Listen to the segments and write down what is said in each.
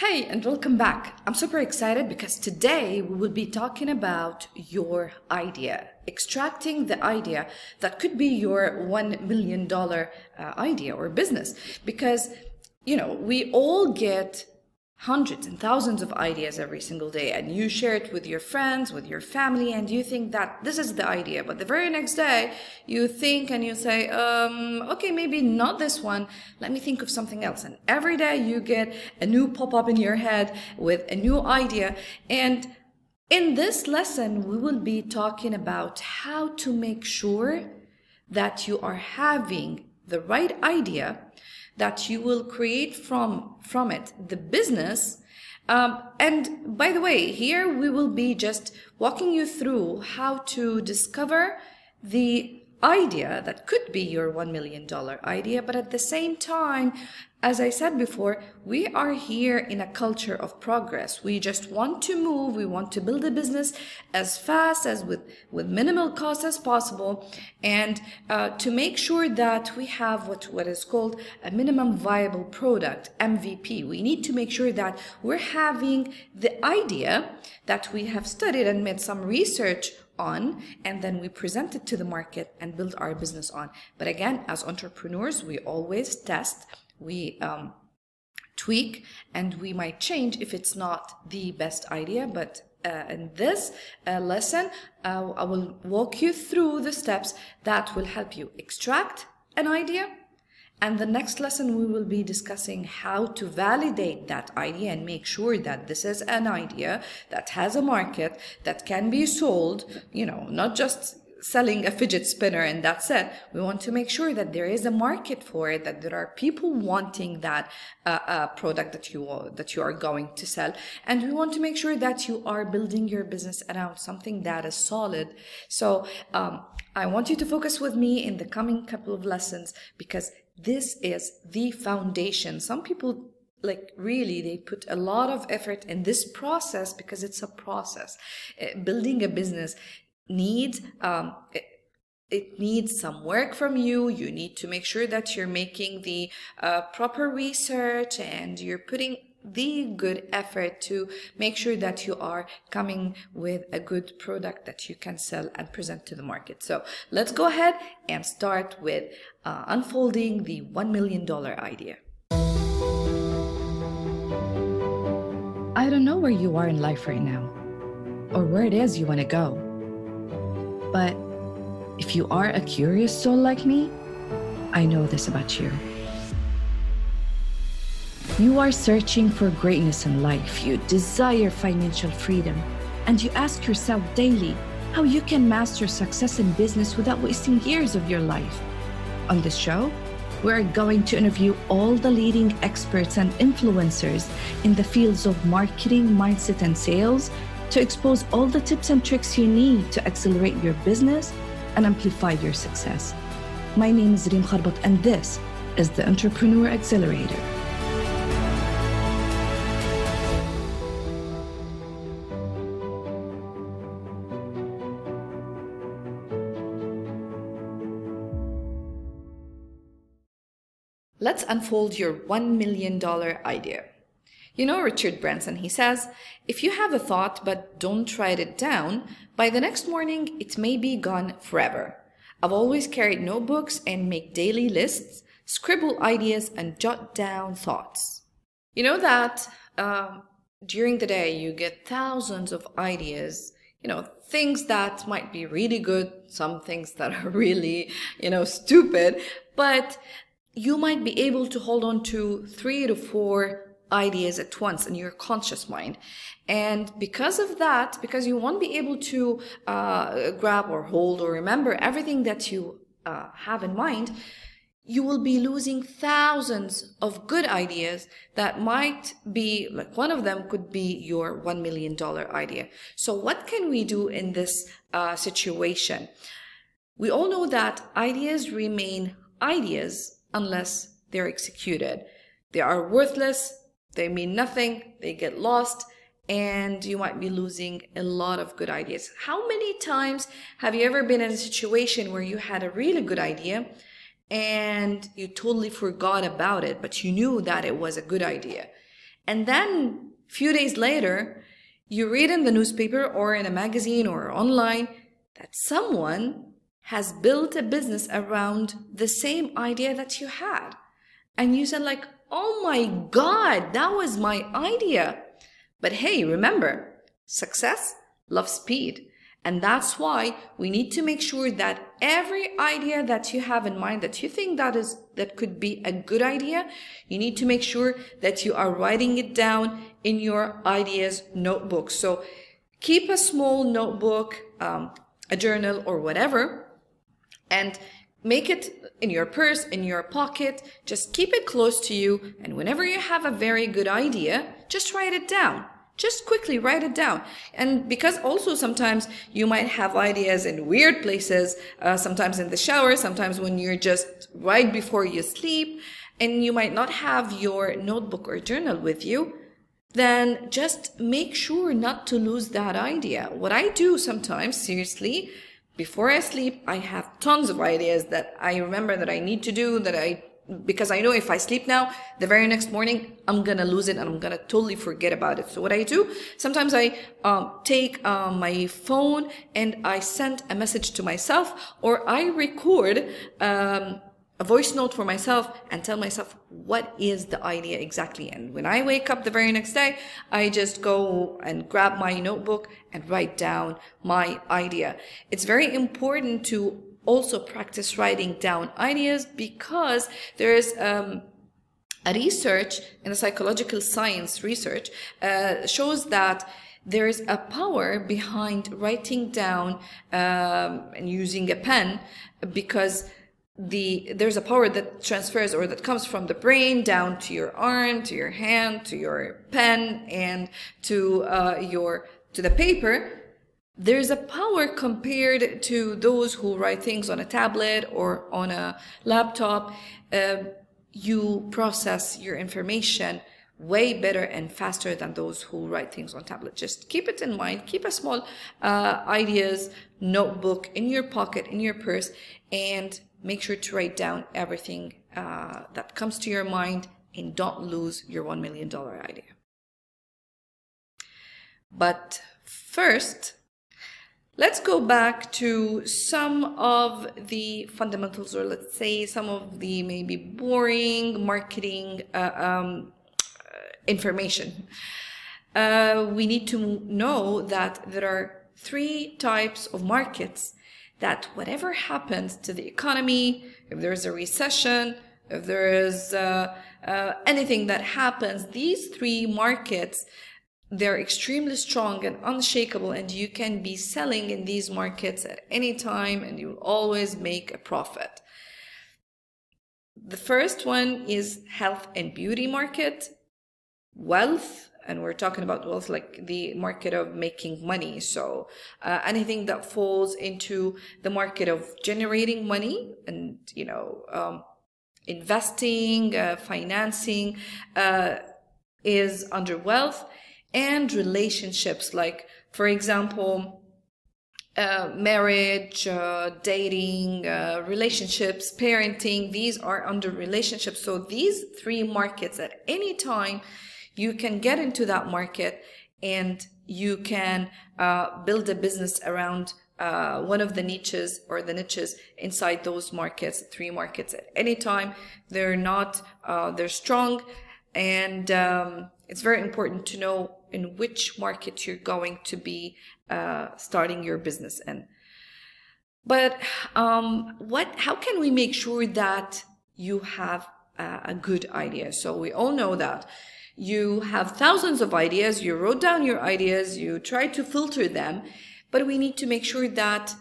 Hey, and welcome back. I'm super excited because today we will be talking about your idea, extracting the idea that could be your $1 million uh, idea or business. Because, you know, we all get hundreds and thousands of ideas every single day and you share it with your friends with your family and you think that this is the idea. But the very next day you think and you say um, okay maybe not this one. Let me think of something else. And every day you get a new pop-up in your head with a new idea. And in this lesson we will be talking about how to make sure that you are having the right idea that you will create from from it the business. Um, and by the way here we will be just walking you through how to discover the idea that could be your $1 million idea, but at the same time, as I said before, we are here in a culture of progress. We just want to move. We want to build a business as fast as with, with minimal cost as possible. And uh, to make sure that we have what, what is called a minimum viable product, MVP, we need to make sure that we're having the idea that we have studied and made some research on and then we present it to the market and build our business on. But again as entrepreneurs we always test we um, tweak and we might change if it's not the best idea. But uh, in this uh, lesson uh, i will walk you through the steps that will help you extract an idea and the next lesson, we will be discussing how to validate that idea and make sure that this is an idea that has a market that can be sold, you know, not just selling a fidget spinner and that's it. We want to make sure that there is a market for it, that there are people wanting that uh, uh, product that you that you are going to sell, and we want to make sure that you are building your business around something that is solid. So um, I want you to focus with me in the coming couple of lessons because this is the foundation. Some people like really they put a lot of effort in this process because it's a process uh, building a business needs um, it, needs some work from you you need to make sure that you're making the uh, proper research and you're putting the good effort to make sure that you are coming with a good product that you can sell and present to the market. So let's go ahead and start with uh, unfolding the $1 million idea. I don't know where you are in life right now or where it is you want to go. But if you are a curious soul like me, I know this about you. You are searching for greatness in life, you desire financial freedom, and you ask yourself daily how you can master success in business without wasting years of your life. On this show, we're going to interview all the leading experts and influencers in the fields of marketing, mindset, and sales to expose all the tips and tricks you need to accelerate your business and amplify your success. My name is Reem Kharbat, and this is the Entrepreneur Accelerator. Let's unfold your $1 million idea. You know Richard Branson, he says, if you have a thought but don't write it down, by the next morning it may be gone forever. I've always carried notebooks and make daily lists, scribble ideas, and jot down thoughts. You know that uh, during the day you get thousands of ideas, you know, things that might be really good, some things that are really, you know, stupid, but you might be able to hold on to three to four ideas at once in your conscious mind. And because of that, because you won't be able to uh, grab or hold or remember everything that you uh, have in mind, you will be losing thousands of good ideas that might be like one of them could be your $1 million idea. So what can we do in this uh, situation? We all know that ideas remain ideas unless they're executed. They are worthless, they mean nothing, they get lost, and you might be losing a lot of good ideas. How many times have you ever been in a situation where you had a really good idea and you totally forgot about it, but you knew that it was a good idea? And then a few days later, you read in the newspaper or in a magazine or online that someone has built a business around the same idea that you had. And you said like, oh my God, that was my idea. But hey, remember, success loves speed. And that's why we need to make sure that every idea that you have in mind that you think that is, that could be a good idea, you need to make sure that you are writing it down in your ideas notebook. So keep a small notebook, um, a journal or whatever, and make it in your purse, in your pocket. Just keep it close to you. And whenever you have a very good idea, just write it down. Just quickly write it down. And because also sometimes you might have ideas in weird places, uh, sometimes in the shower, sometimes when you're just right before you sleep, and you might not have your notebook or journal with you, then just make sure not to lose that idea. What I do sometimes, seriously, before I sleep, I have tons of ideas that I remember that I need to do, that I because I know if I sleep now, the very next morning, I'm gonna lose it and I'm gonna totally forget about it. So what I do, sometimes I um, take uh, my phone and I send a message to myself or I record um, a voice note for myself and tell myself what is the idea exactly. And when I wake up the very next day, I just go and grab my notebook and write down my idea. It's very important to also practice writing down ideas because there is um, a research in the psychological science research uh, shows that there is a power behind writing down um, and using a pen because the there's a power that transfers or that comes from the brain down to your arm to your hand to your pen and to uh, your to the paper there's a power compared to those who write things on a tablet or on a laptop. Uh, you process your information way better and faster than those who write things on tablet. Just keep it in mind. Keep a small uh, ideas notebook in your pocket, in your purse, and make sure to write down everything uh, that comes to your mind and don't lose your $1 million idea. But first, Let's go back to some of the fundamentals, or let's say some of the maybe boring marketing uh, um, information. Uh, we need to know that there are three types of markets that whatever happens to the economy, if there's a recession, if there is uh, uh anything that happens, these three markets they're extremely strong and unshakable and you can be selling in these markets at any time and you'll always make a profit. The first one is health and beauty market, wealth, and we're talking about wealth like the market of making money. So uh, anything that falls into the market of generating money and, you know, um, investing, uh, financing, uh, is under wealth and relationships like for example uh, marriage uh, dating uh, relationships parenting these are under relationships so these three markets at any time you can get into that market and you can uh, build a business around uh, one of the niches or the niches inside those markets three markets at any time they're not uh, they're strong and um, it's very important to know in which market you're going to be uh, starting your business in. But um, what? How can we make sure that you have a, a good idea? So we all know that you have thousands of ideas. You wrote down your ideas. You try to filter them, but we need to make sure that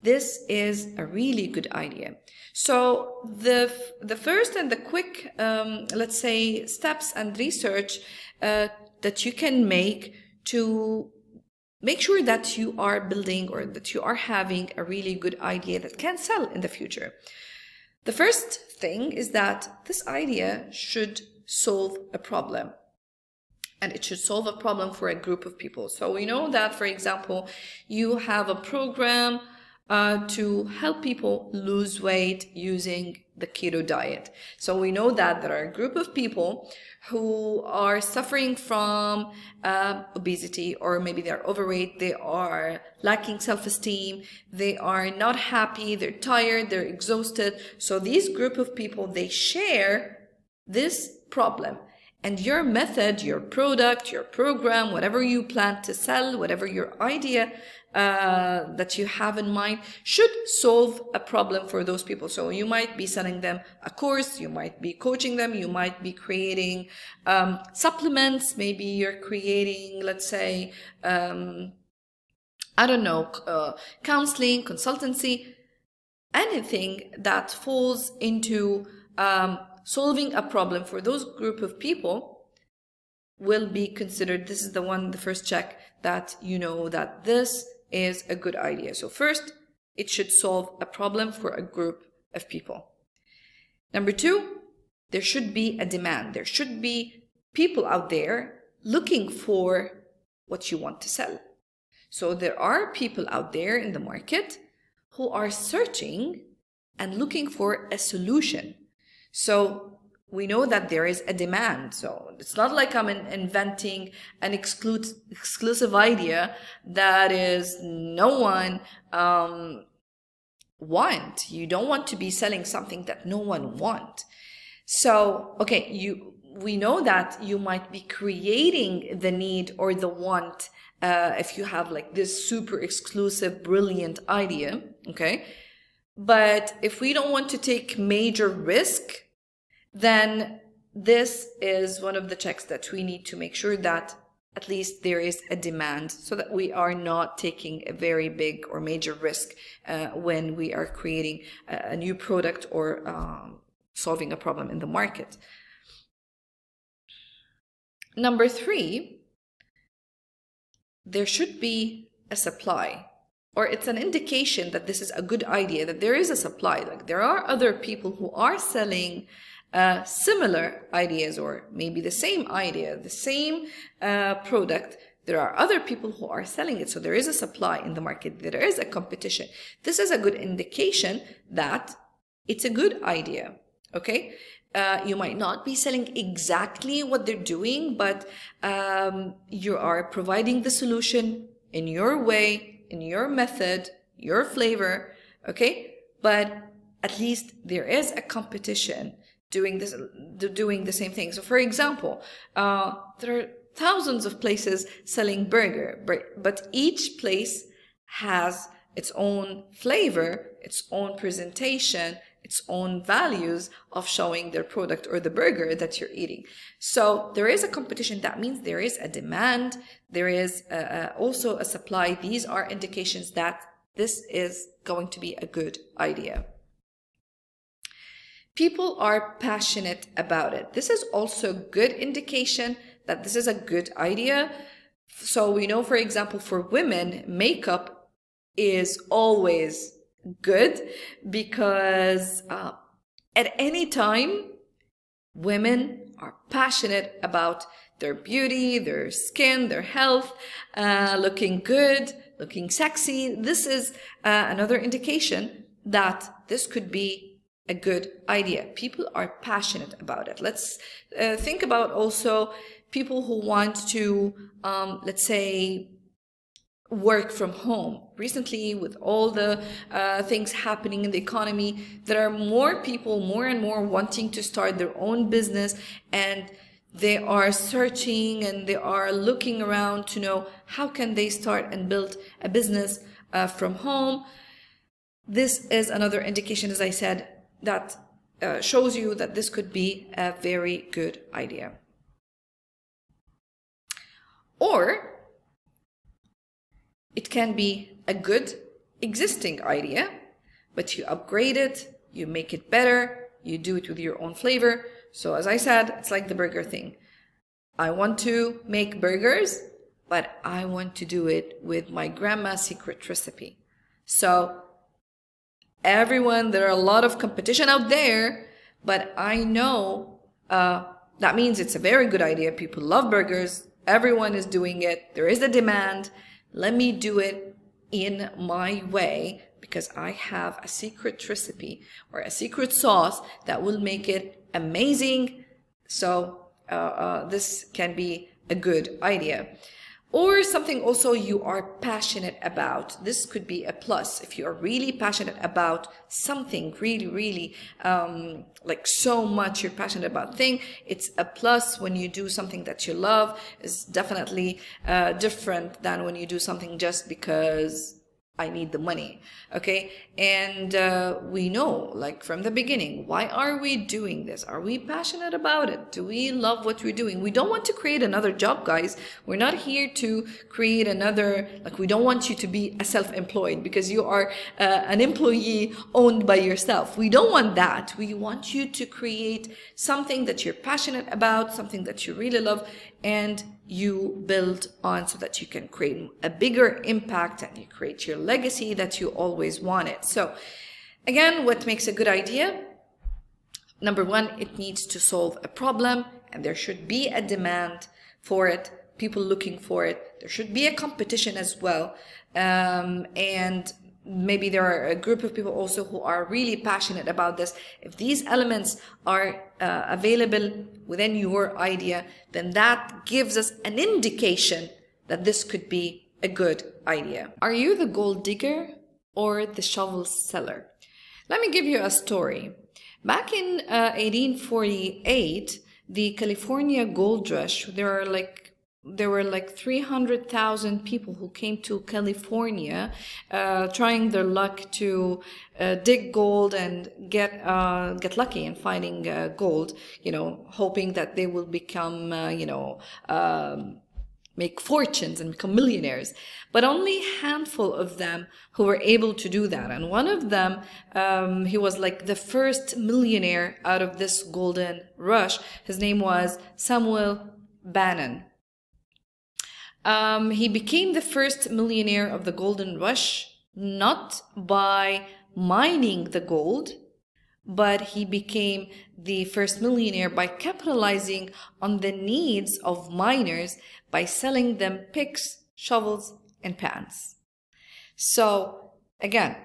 this is a really good idea. So the the first and the quick, um, let's say, steps and research uh, that you can make to make sure that you are building or that you are having a really good idea that can sell in the future. The first thing is that this idea should solve a problem and it should solve a problem for a group of people. So we know that, for example, you have a program uh, to help people lose weight using the keto diet. So we know that there are a group of people who are suffering from uh, obesity or maybe they're overweight, they are lacking self-esteem, they are not happy, they're tired, they're exhausted. So these group of people, they share this problem. And your method, your product, your program, whatever you plan to sell, whatever your idea uh, that you have in mind should solve a problem for those people. So you might be selling them a course, you might be coaching them, you might be creating um, supplements, maybe you're creating, let's say, um, I don't know, uh, counseling, consultancy, anything that falls into um, solving a problem for those group of people will be considered this is the one the first check that you know that this is a good idea. So first, it should solve a problem for a group of people. Number two, there should be a demand. There should be people out there looking for what you want to sell. So there are people out there in the market who are searching and looking for a solution. So we know that there is a demand. So it's not like I'm in inventing an exclu- exclusive idea that is no one um, want. You don't want to be selling something that no one want. So okay, you we know that you might be creating the need or the want uh, if you have like this super exclusive, brilliant idea. Okay, but if we don't want to take major risk then this is one of the checks that we need to make sure that at least there is a demand so that we are not taking a very big or major risk uh, when we are creating a, new product or um, solving a problem in the market. Number three, there should be a supply or it's an indication that this is a good idea that there is a supply like there are other people who are selling uh, similar ideas or maybe the same idea, the same uh, product, there are other people who are selling it. So there is a supply in the market. There is a competition. This is a good indication that it's a good idea. Okay. Uh, you might not be selling exactly what they're doing, but um, you are providing the solution in your way, in your method, your flavor. Okay. But at least there is a competition doing this doing the same thing so for example uh, there are thousands of places selling burger but each place has its own flavor its own presentation its own values of showing their product or the burger that you're eating. So there is a competition. That means there is a demand. There is a, a, also a supply. These are indications that this is going to be a good idea. People are passionate about it. This is also a good indication that this is a good idea. So we know, for example, for women, makeup is always good because uh, at any time, women are passionate about their beauty, their skin, their health, uh, looking good, looking sexy. This is uh, another indication that this could be a good idea. People are passionate about it. Let's uh, think about also people who want to, um, let's say, work from home. Recently, with all the uh, things happening in the economy, there are more people, more and more wanting to start their own business and they are searching and they are looking around to know how can they start and build a business uh, from home. This is another indication, as I said, that uh, shows you that this could be a very good idea. Or it can be a good existing idea, but you upgrade it, you make it better, you do it with your own flavor. So as I said, it's like the burger thing. I want to make burgers, but I want to do it with my grandma's secret recipe. So everyone, there are a lot of competition out there, but I know uh, that means it's a very good idea. People love burgers. Everyone is doing it. There is a demand. Let me do it in my way because I have a secret recipe or a secret sauce that will make it amazing. So uh, uh, this can be a good idea or something also you are passionate about. This could be a plus if you are really passionate about something, really, really, um, like so much you're passionate about thing. It's a plus when you do something that you love. Is definitely uh, different than when you do something just because I need the money. Okay. And uh, we know, like from the beginning, why are we doing this? Are we passionate about it? Do we love what we're doing? We don't want to create another job, guys. We're not here to create another, like, we don't want you to be a self employed because you are uh, an employee owned by yourself. We don't want that. We want you to create something that you're passionate about, something that you really love, and you build on so that you can create a bigger impact and you create your legacy that you always wanted. So again, what makes a good idea? Number one, it needs to solve a problem and there should be a demand for it, people looking for it. There should be a competition as well. Um, and maybe there are a group of people also who are really passionate about this. If these elements are uh, available within your idea, then that gives us an indication that this could be a good idea. Are you the gold digger or the shovel seller? Let me give you a story. Back in uh, 1848, the California gold rush, there are like there were like 300,000 people who came to California uh, trying their luck to uh, dig gold and get uh, get lucky in finding uh, gold, you know, hoping that they will become, uh, you know, um, make fortunes and become millionaires. But only a handful of them who were able to do that. And one of them, um, he was like the first millionaire out of this golden rush. His name was Samuel Brannan. Um, he became the first millionaire of the golden rush, not by mining the gold, but he became the first millionaire by capitalizing on the needs of miners by selling them picks, shovels, and pans. So again,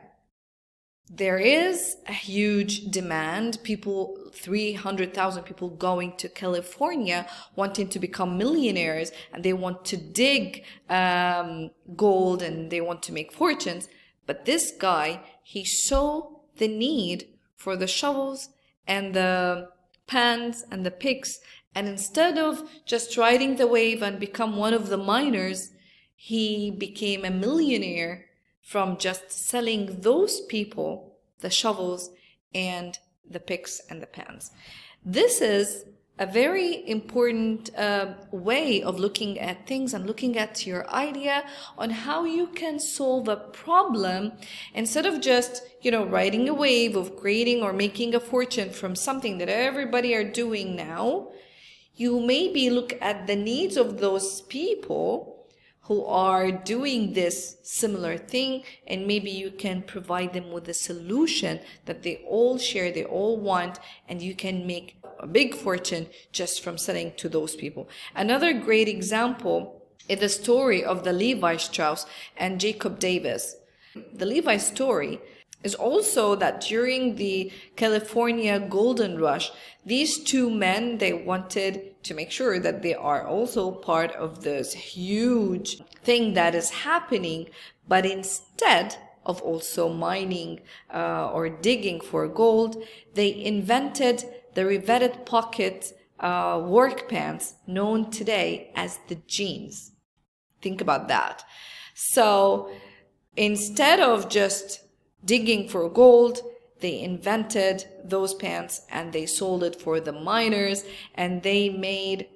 there is a huge demand. People, 300,000 people going to California wanting to become millionaires and they want to dig um, gold and they want to make fortunes. But this guy, he saw the need for the shovels and the pans and the picks. And instead of just riding the wave and become one of the miners, he became a millionaire from just selling those people the shovels and the picks and the pans. This is a very important uh, way of looking at things and looking at your idea on how you can solve a problem instead of just you know riding a wave of creating or making a fortune from something that everybody are doing now you maybe look at the needs of those people who are doing this similar thing and maybe you can provide them with a solution that they all share they all want and you can make a big fortune just from selling to those people. Another great example is the story of the levi strauss and jacob davis. The levi story is also that during the California Golden Rush, these two men, they wanted to make sure that they are also part of this huge thing that is happening, but instead of also mining uh, or digging for gold, they invented the riveted pocket uh, work pants known today as the jeans. Think about that. So instead of just digging for gold. They invented those pants and they sold it for the miners and they made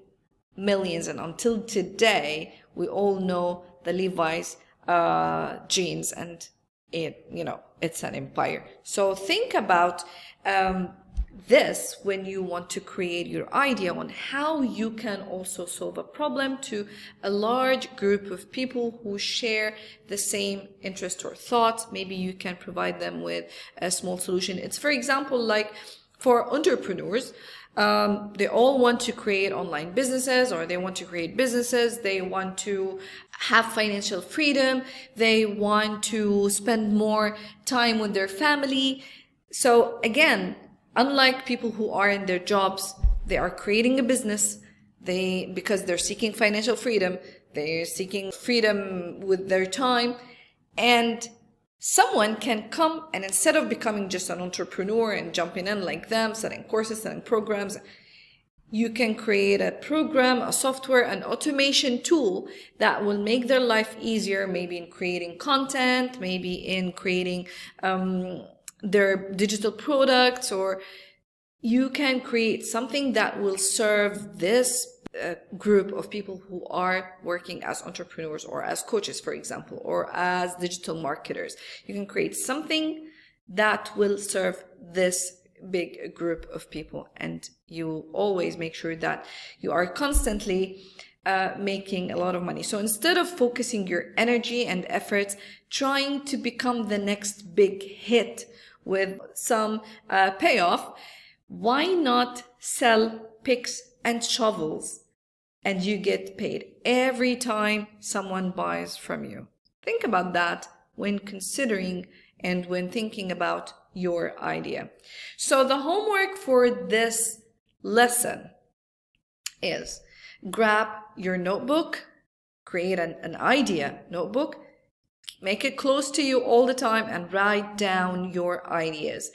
millions. And until today, we all know the Levi's uh, jeans and it, you know, it's an empire. So think about um, this when you want to create your idea on how you can also solve a problem to a large group of people who share the same interest or thought. Maybe you can provide them with a small solution. It's, for example, like for entrepreneurs, Um, they all want to create online businesses or they want to create businesses. They want to have financial freedom. They want to spend more time with their family. So again, unlike people who are in their jobs, they are creating a business. They, because they're seeking financial freedom, they're seeking freedom with their time and someone can come and instead of becoming just an entrepreneur and jumping in like them, selling courses, selling programs, you can create a program, a software, an automation tool that will make their life easier, maybe in creating content, maybe in creating um, their digital products, or you can create something that will serve this a group of people who are working as entrepreneurs or as coaches, for example, or as digital marketers. You can create something that will serve this big group of people. And you always make sure that you are constantly uh, making a lot of money. So instead of focusing your energy and efforts trying to become the next big hit with some uh, payoff, why not sell picks and shovels and you get paid every time someone buys from you. Think about that when considering and when thinking about your idea. So the homework for this lesson is grab your notebook, create an, an idea notebook, make it close to you all the time and write down your ideas.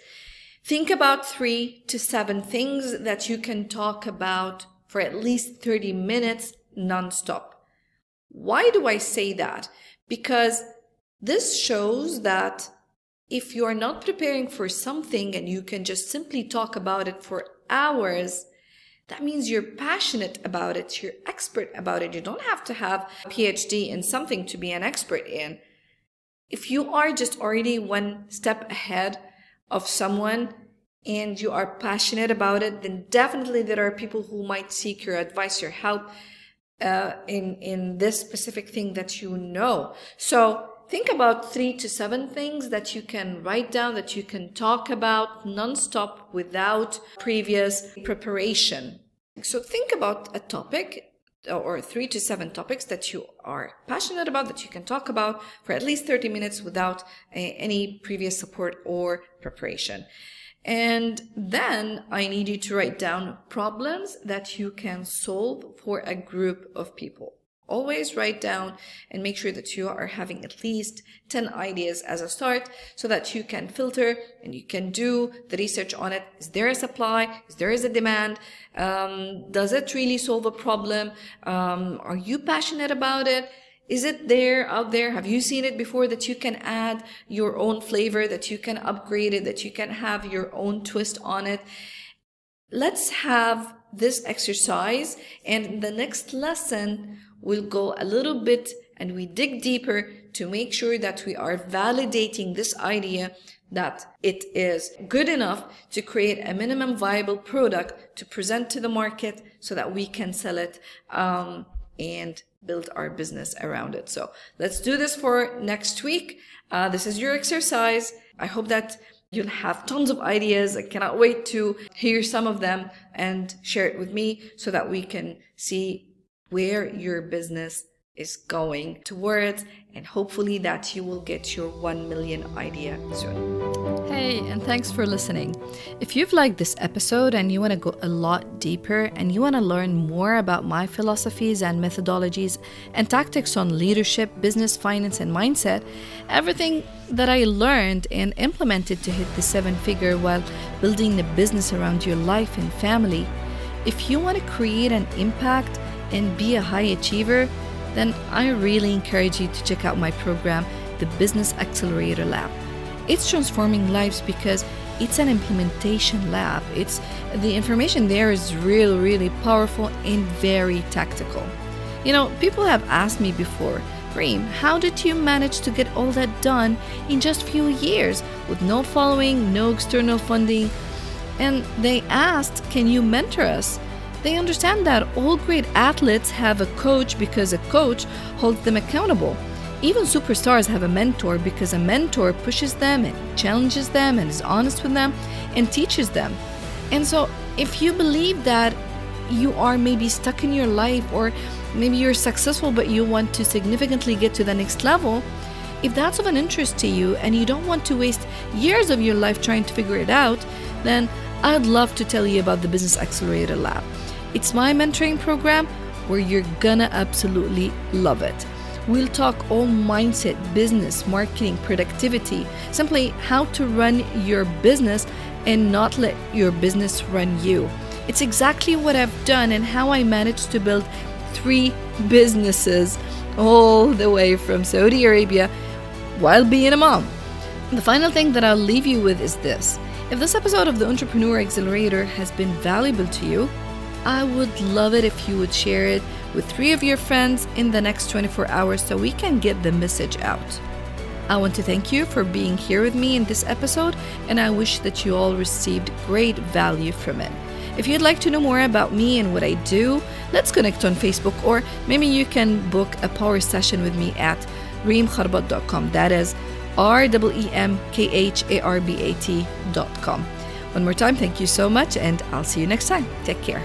Think about three to seven things that you can talk about for at least 30 minutes nonstop. Why do I say that? Because this shows that if you are not preparing for something and you can just simply talk about it for hours, that means you're passionate about it, you're expert about it. You don't have to have a PhD in something to be an expert in. If you are just already one step ahead of someone and you are passionate about it, then definitely there are people who might seek your advice, your help uh, in in this specific thing that you know. So think about three to seven things that you can write down, that you can talk about nonstop without previous preparation. So think about a topic or three to seven topics that you are passionate about that you can talk about for at least 30 minutes without a, any previous support or preparation. And then I need you to write down problems that you can solve for a group of people. Always write down and make sure that you are having at least 10 ideas as a start so that you can filter and you can do the research on it. Is there a supply? Is there is a demand? Um, does it really solve a problem? Um, are you passionate about it? Is it there out there? Have you seen it before that you can add your own flavor, that you can upgrade it, that you can have your own twist on it? Let's have this exercise and the next lesson will go a little bit and we dig deeper to make sure that we are validating this idea that it is good enough to create a minimum viable product to present to the market so that we can sell it um, and build our business around it. So let's do this for next week. Uh, this is your exercise. I hope that you'll have tons of ideas. I cannot wait to hear some of them and share it with me so that we can see where your business is going towards and hopefully that you will get your 1 million idea soon. Hey, and thanks for listening. If you've liked this episode and you want to go a lot deeper and you want to learn more about my philosophies and methodologies and tactics on leadership, business, finance, and mindset, everything that I learned and implemented to hit the seven figure while building the business around your life and family, if you want to create an impact and be a high achiever, then I really encourage you to check out my program, the Business Accelerator Lab. It's transforming lives because it's an implementation lab. It's the information there is really, really powerful and very tactical. You know, people have asked me before, Reem, how did you manage to get all that done in just few years with no following, no external funding? And they asked, can you mentor us? They understand that all great athletes have a coach because a coach holds them accountable. Even superstars have a mentor because a mentor pushes them and challenges them and is honest with them and teaches them. And so if you believe that you are maybe stuck in your life or maybe you're successful but you want to significantly get to the next level, if that's of an interest to you and you don't want to waste years of your life trying to figure it out, then I'd love to tell you about the Business Accelerator Lab. It's my mentoring program where you're gonna absolutely love it. We'll talk all mindset, business, marketing, productivity, simply how to run your business and not let your business run you. It's exactly what I've done and how I managed to build three businesses all the way from Saudi Arabia while being a mom. The final thing that I'll leave you with is this. If this episode of the Entrepreneur Accelerator has been valuable to you, I would love it if you would share it with three of your friends in the next 24 hours so we can get the message out. I want to thank you for being here with me in this episode, and I wish that you all received great value from it. If you'd like to know more about me and what I do, let's connect on Facebook, or maybe you can book a power session with me at reemkharbat.com. That is R E E M K H A R B A T.com. One more time, thank you so much, and I'll see you next time. Take care.